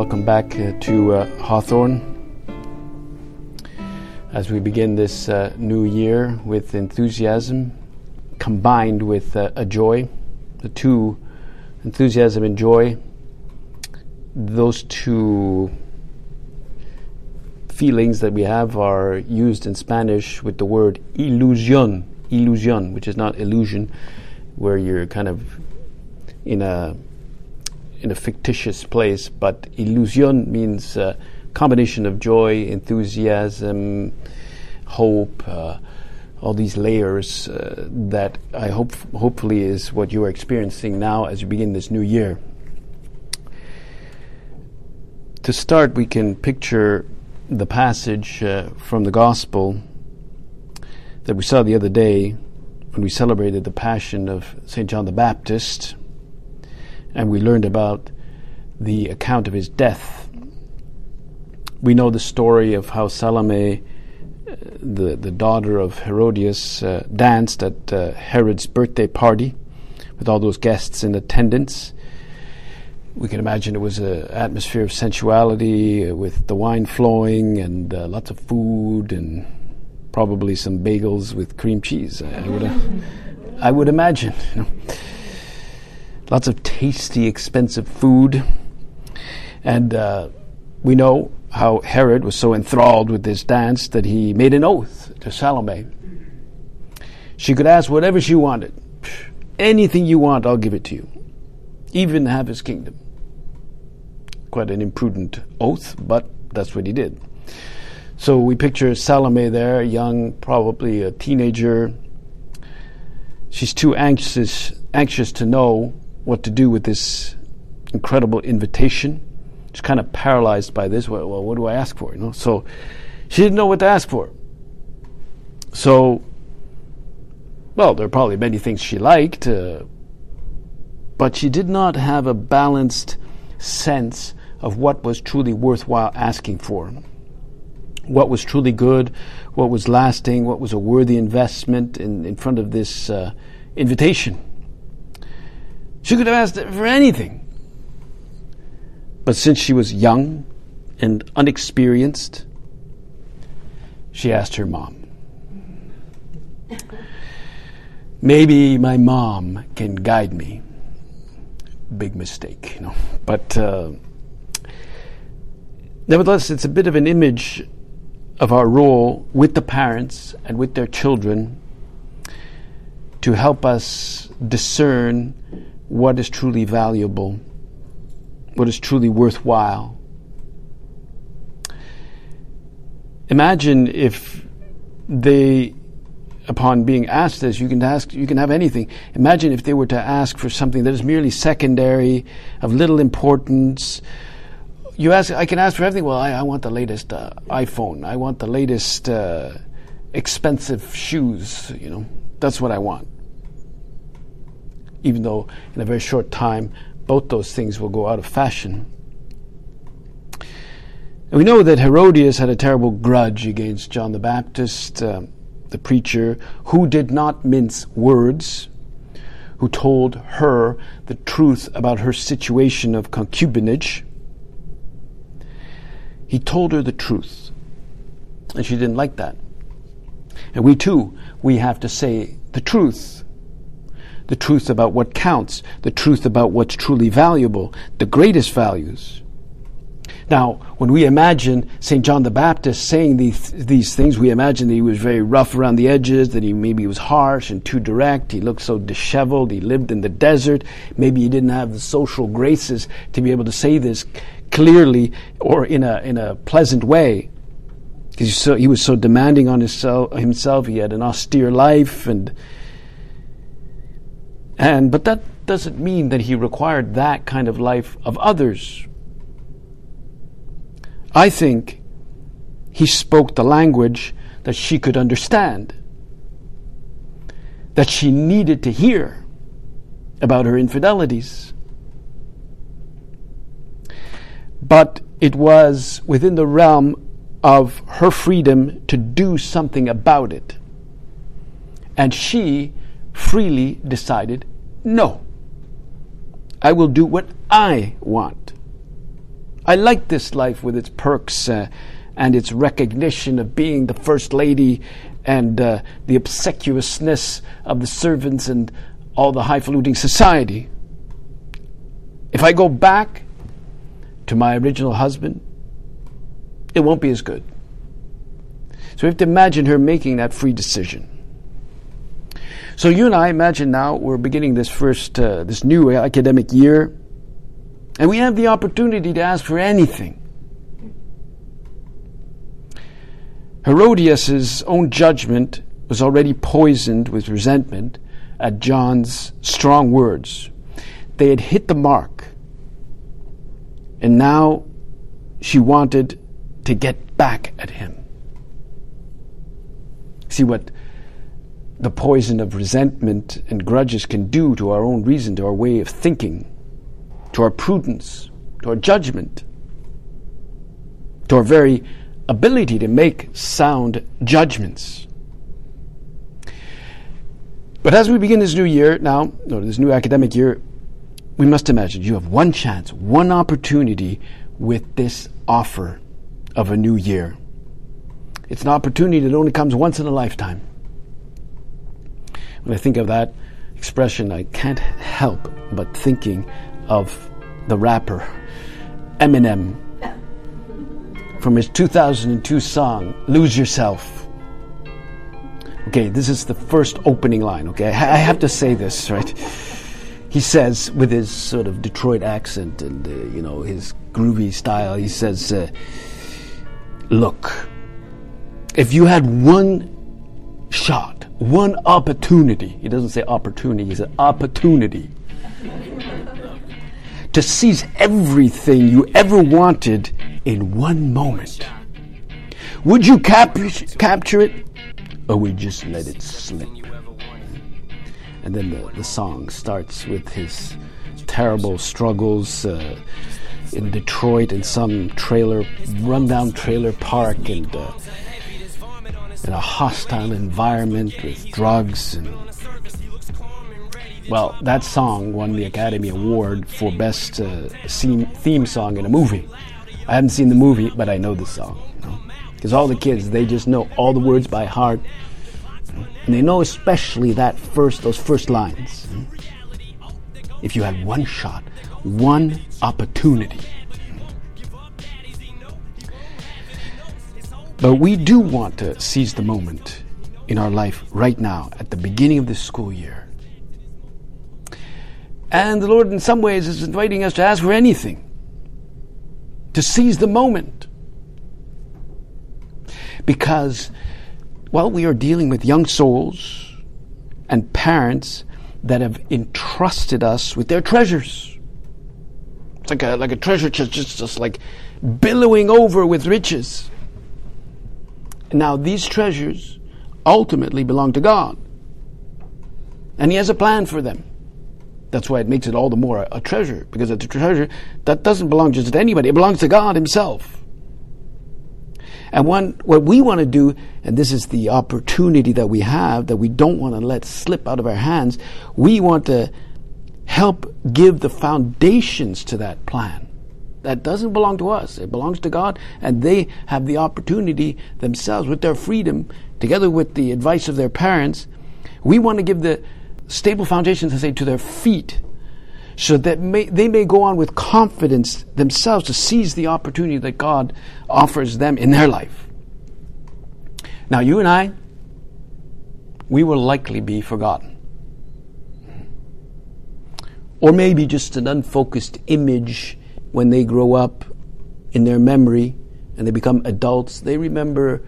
Welcome back uh, to uh, Hawthorne as we begin this uh, new year with enthusiasm combined with uh, a joy. The two, enthusiasm and joy, those two feelings that we have are used in Spanish with the word ilusión, ilusión, which is not illusion, where you're kind of in a in a fictitious place, but illusion means a combination of joy, enthusiasm, hope, uh, all these layers uh, that I hope hopefully is what you are experiencing now as you begin this new year. To start, we can picture the passage uh, from the Gospel that we saw the other day when we celebrated the Passion of St. John the Baptist and we learned about the account of his death. We know the story of how Salome, uh, the, the daughter of Herodias, uh, danced at uh, Herod's birthday party with all those guests in attendance. We can imagine it was an atmosphere of sensuality uh, with the wine flowing and uh, lots of food and probably some bagels with cream cheese. I would, I would imagine. You know lots of tasty, expensive food. And uh, we know how Herod was so enthralled with this dance that he made an oath to Salome. She could ask whatever she wanted. Anything you want, I'll give it to you. Even have his kingdom. Quite an imprudent oath, but that's what he did. So we picture Salome there, young, probably a teenager. She's too anxious anxious to know what to do with this incredible invitation. She's kind of paralyzed by this. Well, well, what do I ask for? You know, so she didn't know what to ask for. So, well, there are probably many things she liked, uh, but she did not have a balanced sense of what was truly worthwhile asking for. What was truly good, what was lasting, what was a worthy investment in, in front of this uh, invitation. She could have asked for anything. But since she was young and unexperienced, she asked her mom. Maybe my mom can guide me. Big mistake, you know. But uh, nevertheless, it's a bit of an image of our role with the parents and with their children to help us discern what is truly valuable, what is truly worthwhile. Imagine if they, upon being asked this, you can ask, you can have anything. Imagine if they were to ask for something that is merely secondary, of little importance. You ask, I can ask for everything. Well, I, I want the latest uh, iPhone. I want the latest uh, expensive shoes. You know, that's what I want even though in a very short time both those things will go out of fashion. And we know that Herodias had a terrible grudge against John the Baptist, uh, the preacher, who did not mince words, who told her the truth about her situation of concubinage. He told her the truth, and she didn't like that. And we too, we have to say the truth the truth about what counts, the truth about what's truly valuable, the greatest values. Now, when we imagine St. John the Baptist saying these, these things, we imagine that he was very rough around the edges, that he maybe was harsh and too direct, he looked so disheveled, he lived in the desert, maybe he didn't have the social graces to be able to say this clearly or in a, in a pleasant way. Because so, he was so demanding on his, himself, he had an austere life, and and but that doesn't mean that he required that kind of life of others. I think he spoke the language that she could understand, that she needed to hear about her infidelities. But it was within the realm of her freedom to do something about it. And she freely decided no. I will do what I want. I like this life with its perks uh, and its recognition of being the first lady and uh, the obsequiousness of the servants and all the highfalutin society. If I go back to my original husband, it won't be as good. So we have to imagine her making that free decision. So you and I imagine now we're beginning this first, uh, this new academic year, and we have the opportunity to ask for anything. Herodias's own judgment was already poisoned with resentment at John's strong words. They had hit the mark. And now she wanted to get back at him. See what the poison of resentment and grudges can do to our own reason, to our way of thinking, to our prudence, to our judgment, to our very ability to make sound judgments. But as we begin this new year now, or this new academic year, we must imagine you have one chance, one opportunity with this offer of a new year. It's an opportunity that only comes once in a lifetime. When I think of that expression, I can't help but thinking of the rapper Eminem from his 2002 song, Lose Yourself. Okay, this is the first opening line, okay? I have to say this, right? He says, with his sort of Detroit accent and, uh, you know, his groovy style, he says, uh, Look, if you had one shot, one opportunity, he doesn't say opportunity, he said opportunity, to seize everything you ever wanted in one moment. Would you cap- capture it or would you just let it slip? And then the, the song starts with his terrible struggles uh, in Detroit in some trailer, rundown trailer park, and uh, in a hostile environment with drugs and. Well, that song won the Academy Award for Best uh, Theme Song in a Movie. I haven't seen the movie, but I know the song. Because you know? all the kids, they just know all the words by heart. And they know especially that first, those first lines. If you had one shot, one opportunity. But we do want to seize the moment in our life right now, at the beginning of this school year. And the Lord, in some ways, is inviting us to ask for anything to seize the moment. Because, while we are dealing with young souls and parents that have entrusted us with their treasures. It's like a, like a treasure chest, just, just like billowing over with riches. Now, these treasures ultimately belong to God. And He has a plan for them. That's why it makes it all the more a, a treasure, because it's a treasure that doesn't belong just to anybody, it belongs to God Himself. And one, what we want to do, and this is the opportunity that we have that we don't want to let slip out of our hands, we want to help give the foundations to that plan. That doesn't belong to us. It belongs to God, and they have the opportunity themselves, with their freedom, together with the advice of their parents. We want to give the stable foundations, I say, to their feet, so that may, they may go on with confidence themselves to seize the opportunity that God offers them in their life. Now, you and I, we will likely be forgotten. Or maybe just an unfocused image when they grow up in their memory and they become adults. They remember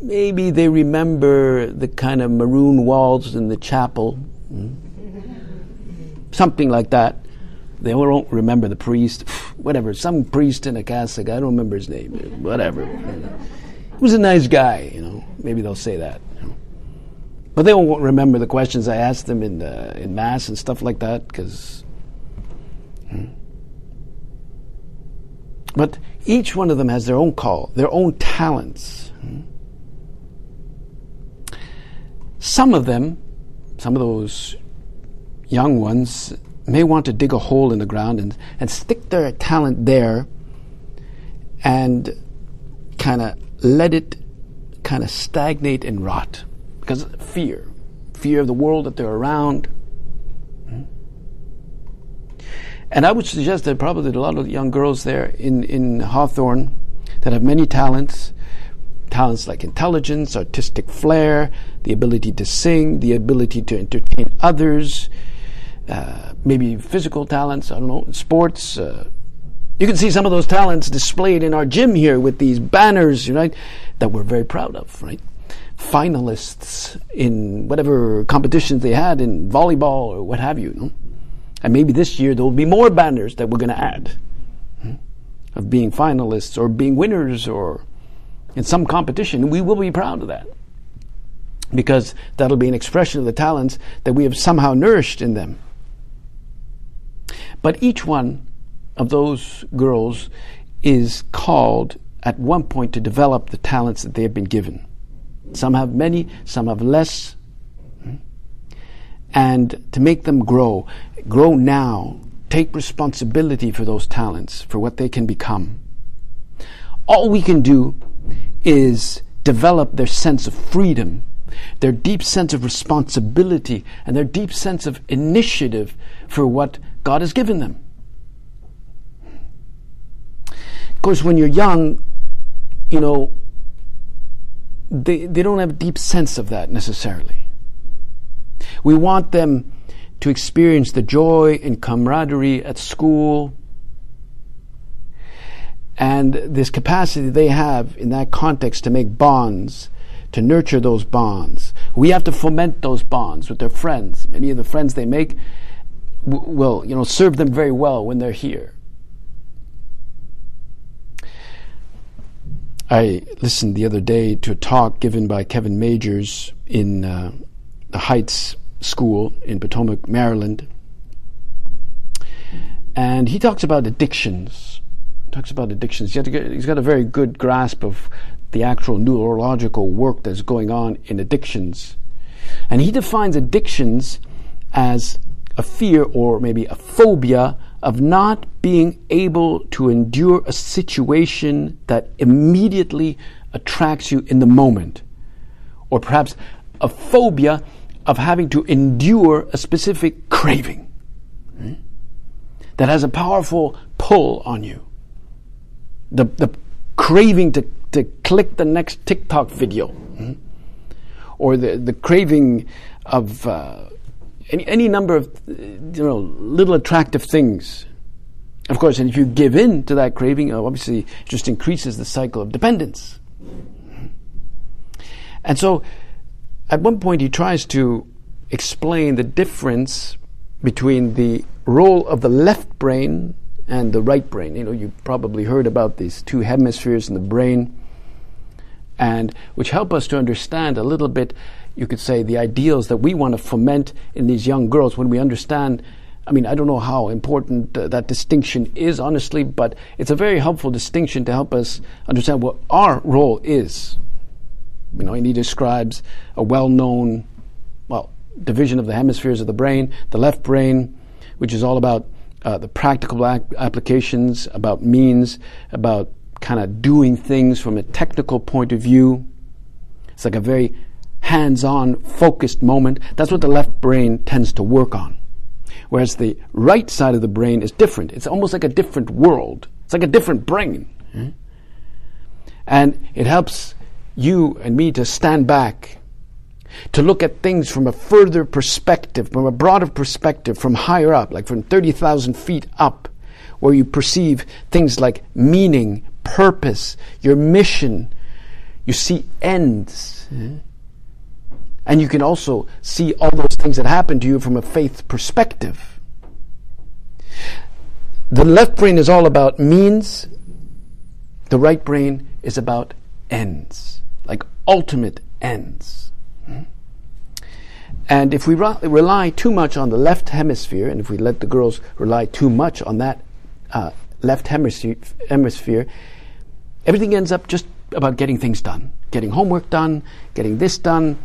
maybe they remember the kind of maroon walls in the chapel, hmm? something like that. They won't remember the priest, whatever. Some priest in a cassock. I don't remember his name. Whatever. He was a nice guy, you know. Maybe they'll say that. But they won't remember the questions I asked them in the, in mass and stuff like that, because. But each one of them has their own call, their own talents. Some of them, some of those young ones, may want to dig a hole in the ground and, and stick their talent there and kind of let it kind of stagnate and rot because fear fear of the world that they're around and I would suggest that probably a lot of young girls there in, in Hawthorne that have many talents, talents like intelligence, artistic flair, the ability to sing, the ability to entertain others, uh, maybe physical talents, I don't know, sports, uh, you can see some of those talents displayed in our gym here with these banners, right, that we're very proud of, right? Finalists in whatever competitions they had in volleyball or what have you. No? And maybe this year there will be more banners that we're going to add hmm, of being finalists or being winners or in some competition. We will be proud of that because that'll be an expression of the talents that we have somehow nourished in them. But each one of those girls is called at one point to develop the talents that they have been given. Some have many, some have less. And to make them grow, grow now, take responsibility for those talents, for what they can become. All we can do is develop their sense of freedom, their deep sense of responsibility, and their deep sense of initiative for what God has given them. Of course, when you're young, you know, they, they don't have a deep sense of that necessarily. We want them to experience the joy and camaraderie at school and this capacity they have in that context to make bonds, to nurture those bonds. We have to foment those bonds with their friends. Many of the friends they make will, you know, serve them very well when they're here. I listened the other day to a talk given by Kevin Majeres in uh, the Heights School in Potomac, Maryland. And he talks about addictions. Talks about addictions. he's got a very good grasp of the actual neurological work that's going on in addictions. And he defines addictions as a fear or maybe a phobia of not being able to endure a situation that immediately attracts you in the moment. Or perhaps a phobia of having to endure a specific craving hmm, that has a powerful pull on you. The, the craving to, to click the next TikTok video, hmm, or the, the craving of uh, any, any number of you know little attractive things. Of course, and if you give in to that craving, uh, obviously it just increases the cycle of dependence. And so, at one point, he tries to explain the difference between the role of the left brain and the right brain. You know, you probably heard about these two hemispheres in the brain, and which help us to understand a little bit you could say, the ideals that we want to foment in these young girls when we understand. I mean, I don't know how important uh, that distinction is, honestly, but it's a very helpful distinction to help us understand what our role is. You know, and he describes a well known, well, division of the hemispheres of the brain, the left brain, which is all about uh, the practical applications, about means, about kind of doing things from a technical point of view. It's like a very hands on, focused moment. That's what the left brain tends to work on. Whereas the right side of the brain is different. It's almost like a different world. It's like a different brain. And it helps you and me to stand back, to look at things from a further perspective, from a broader perspective, from higher up, like from 30,000 feet up, where you perceive things like meaning, purpose, your mission. You see ends. And you can also see all those things that happen to you from a faith perspective. the left brain is all about means, the right brain is about ends, ultimate ends. And if we re- rely too much on the left hemisphere, and if we let the girls rely too much on that uh, left hemisphere, hemisphere, everything ends up just about getting things done, getting homework done, getting this done.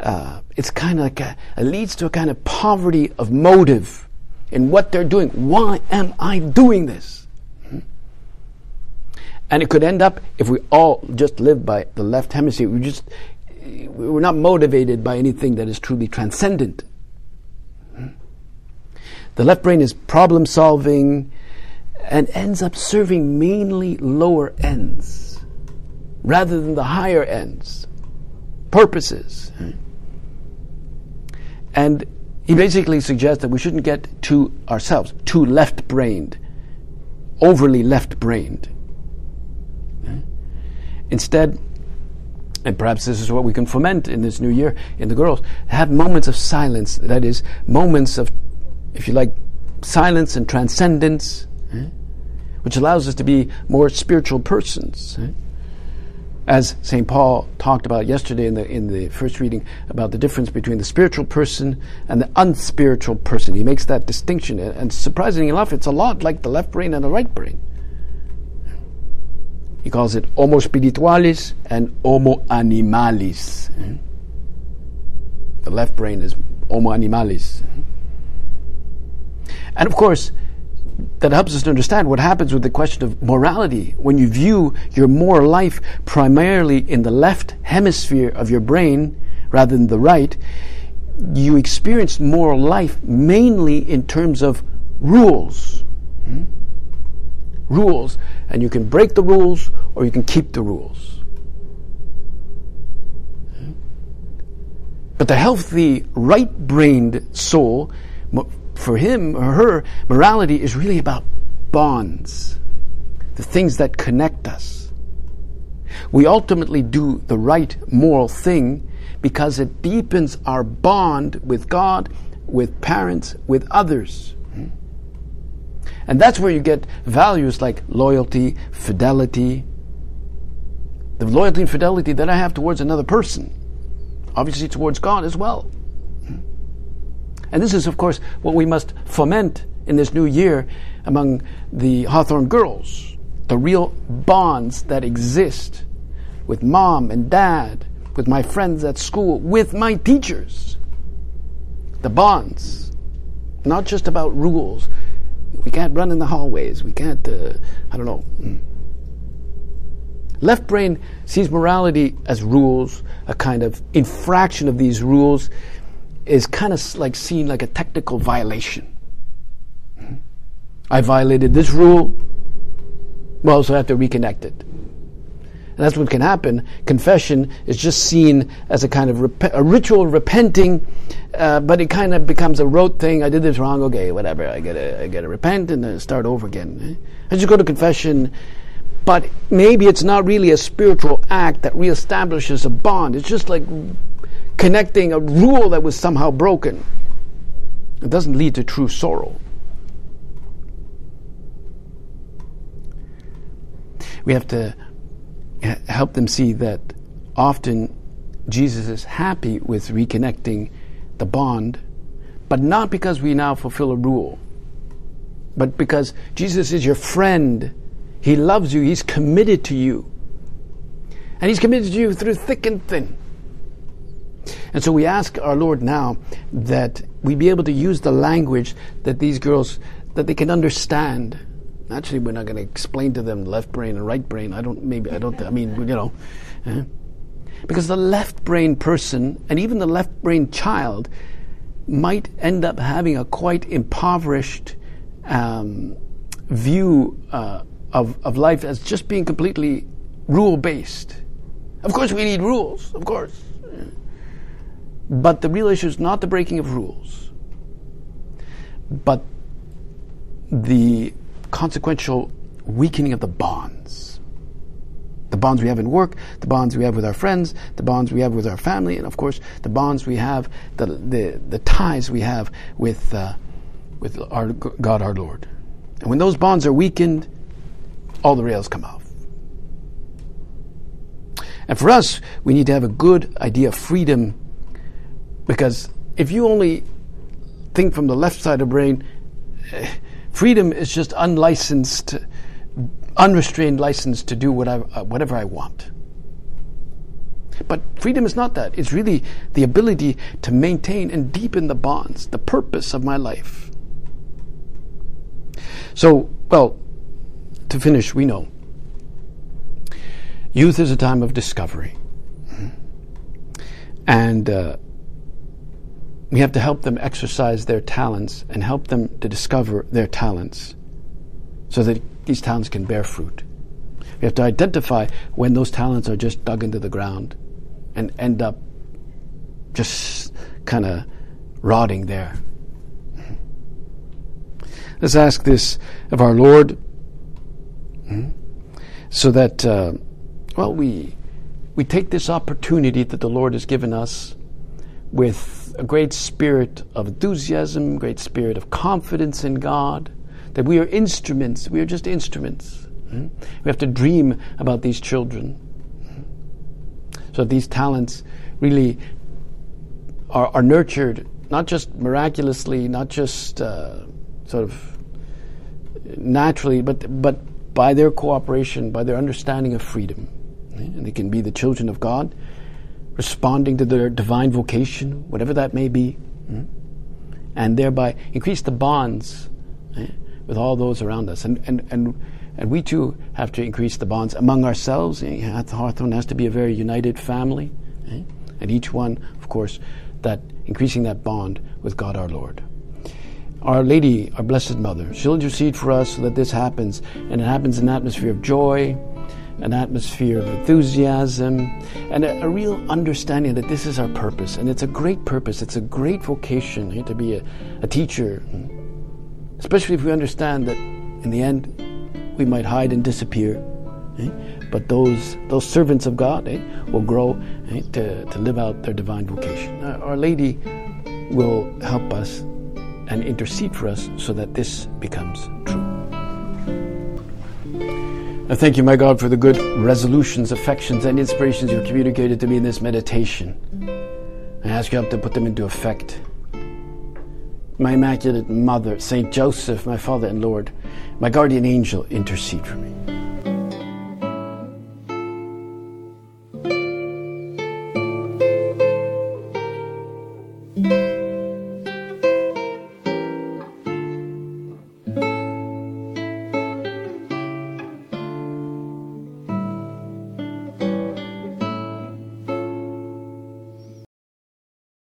Uh, it's kind of like a, it leads to a kind of poverty of motive in what they're doing. Why am I doing this? And it could end up if we all just live by the left hemisphere. We just we're not motivated by anything that is truly transcendent. The left brain is problem solving and ends up serving mainly lower ends rather than the higher ends, purposes. And he basically suggests that we shouldn't get too ourselves, too left brained, overly left brained. Instead, and perhaps this is what we can foment in this new year in the girls, have moments of silence, that is, moments of, if you like, silence and transcendence, eh, which allows us to be more spiritual persons eh. as St. Paul talked about yesterday in the, in the first reading about the difference between the spiritual person and the unspiritual person. He makes that distinction. And surprisingly enough, it's a lot like the left brain and the right brain. He calls it homo spiritualis and homo animalis. The left brain is homo animalis. And of course, that helps us to understand what happens with the question of morality when you view your moral life primarily in the left hemisphere of your brain rather than the right. You experience moral life mainly in terms of rules. Hmm? Rules, and you can break the rules or you can keep the rules. Hmm? But the healthy, right brained soul for him or her, morality is really about bonds, the things that connect us. We ultimately do the right moral thing because it deepens our bond with God, with parents, with others. And that's where you get values like loyalty, fidelity, the loyalty and fidelity that I have towards another person, obviously towards God as well. And this is, of course, what we must foment in this new year among the Hawthorne girls the real bonds that exist with mom and dad, with my friends at school, with my teachers. The bonds, not just about rules. We can't run in the hallways. We can't, uh, I don't know. Left brain sees morality as rules, a kind of infraction of these rules is kind of like seen like a technical violation. I violated this rule, well, so I have to reconnect it. And that's what can happen. Confession is just seen as a kind of rep- a ritual repenting, uh, but it kind of becomes a rote thing. I did this wrong. Okay, whatever. I gotta, I gotta repent and then start over again. I just go to confession, but maybe it's not really a spiritual act that reestablishes a bond. It's just like connecting a rule that was somehow broken. It doesn't lead to true sorrow. We have to help them see that often Jesus is happy with reconnecting the bond, but not because we now fulfill a rule, but because Jesus is your friend. He loves you, He's committed to you. And He's committed to you through thick and thin. And so we ask our Lord now that we be able to use the language that these girls that they can understand. Actually, we're not going to explain to them left brain and right brain. I don't. Maybe I don't. I mean, you know, eh? because the left brain person and even the left brain child might end up having a quite impoverished um, view uh, of of life as just being completely rule based. Of course, we need rules. Of course. But the real issue is not the breaking of rules, but the consequential weakening of the bonds. The bonds we have in work, the bonds we have with our friends, the bonds we have with our family, and of course, the bonds we have, the, the, the ties we have with, uh, with our God, our Lord. And when those bonds are weakened, all the rails come off. And for us, we need to have a good idea of freedom because if you only think from the left side of the brain, eh, freedom is just unlicensed, unrestrained license to do uh, whatever I want. But freedom is not that. It's really the ability to maintain and deepen the bonds, the purpose of my life. So, well, to finish, we know youth is a time of discovery. And uh, we have to help them exercise their talents and help them to discover their talents so that these talents can bear fruit. We have to identify when those talents are just dug into the ground and end up just kind of rotting there. Let's ask this of our Lord hmm, so that, uh, well, we, we take this opportunity that the Lord has given us with a great spirit of enthusiasm, great spirit of confidence in God, that we are instruments, we are just instruments. Hmm. We have to dream about these children so these talents really are, are nurtured not just miraculously, not just uh, sort of naturally, but but by their cooperation, by their understanding of freedom. And they can be the children of God, responding to their divine vocation, whatever that may be, hmm? and thereby increase the bonds with all those around us. And, and, and and we too have to increase the bonds among ourselves. The Hawthorne has to be a very united family. Eh? And each one, of course, that increasing that bond with God our Lord. Our Lady, our Blessed Mother, she'll intercede for us so that this happens. And it happens in an atmosphere of joy, an atmosphere of enthusiasm, and a, a, real understanding that this is our purpose. And it's a great purpose, it's a great vocation to be a, a teacher. Especially if we understand that in the end, we might hide and disappear. Eh? But those those servants of God eh, will grow eh, to, to live out their divine vocation. Uh, Our Lady will help us and intercede for us so that this becomes I thank you, my God, for the good resolutions, affections, and inspirations you've communicated to me in this meditation. I ask you to put them into effect. My Immaculate Mother, Saint Joseph, my Father and Lord, my guardian angel, intercede for me.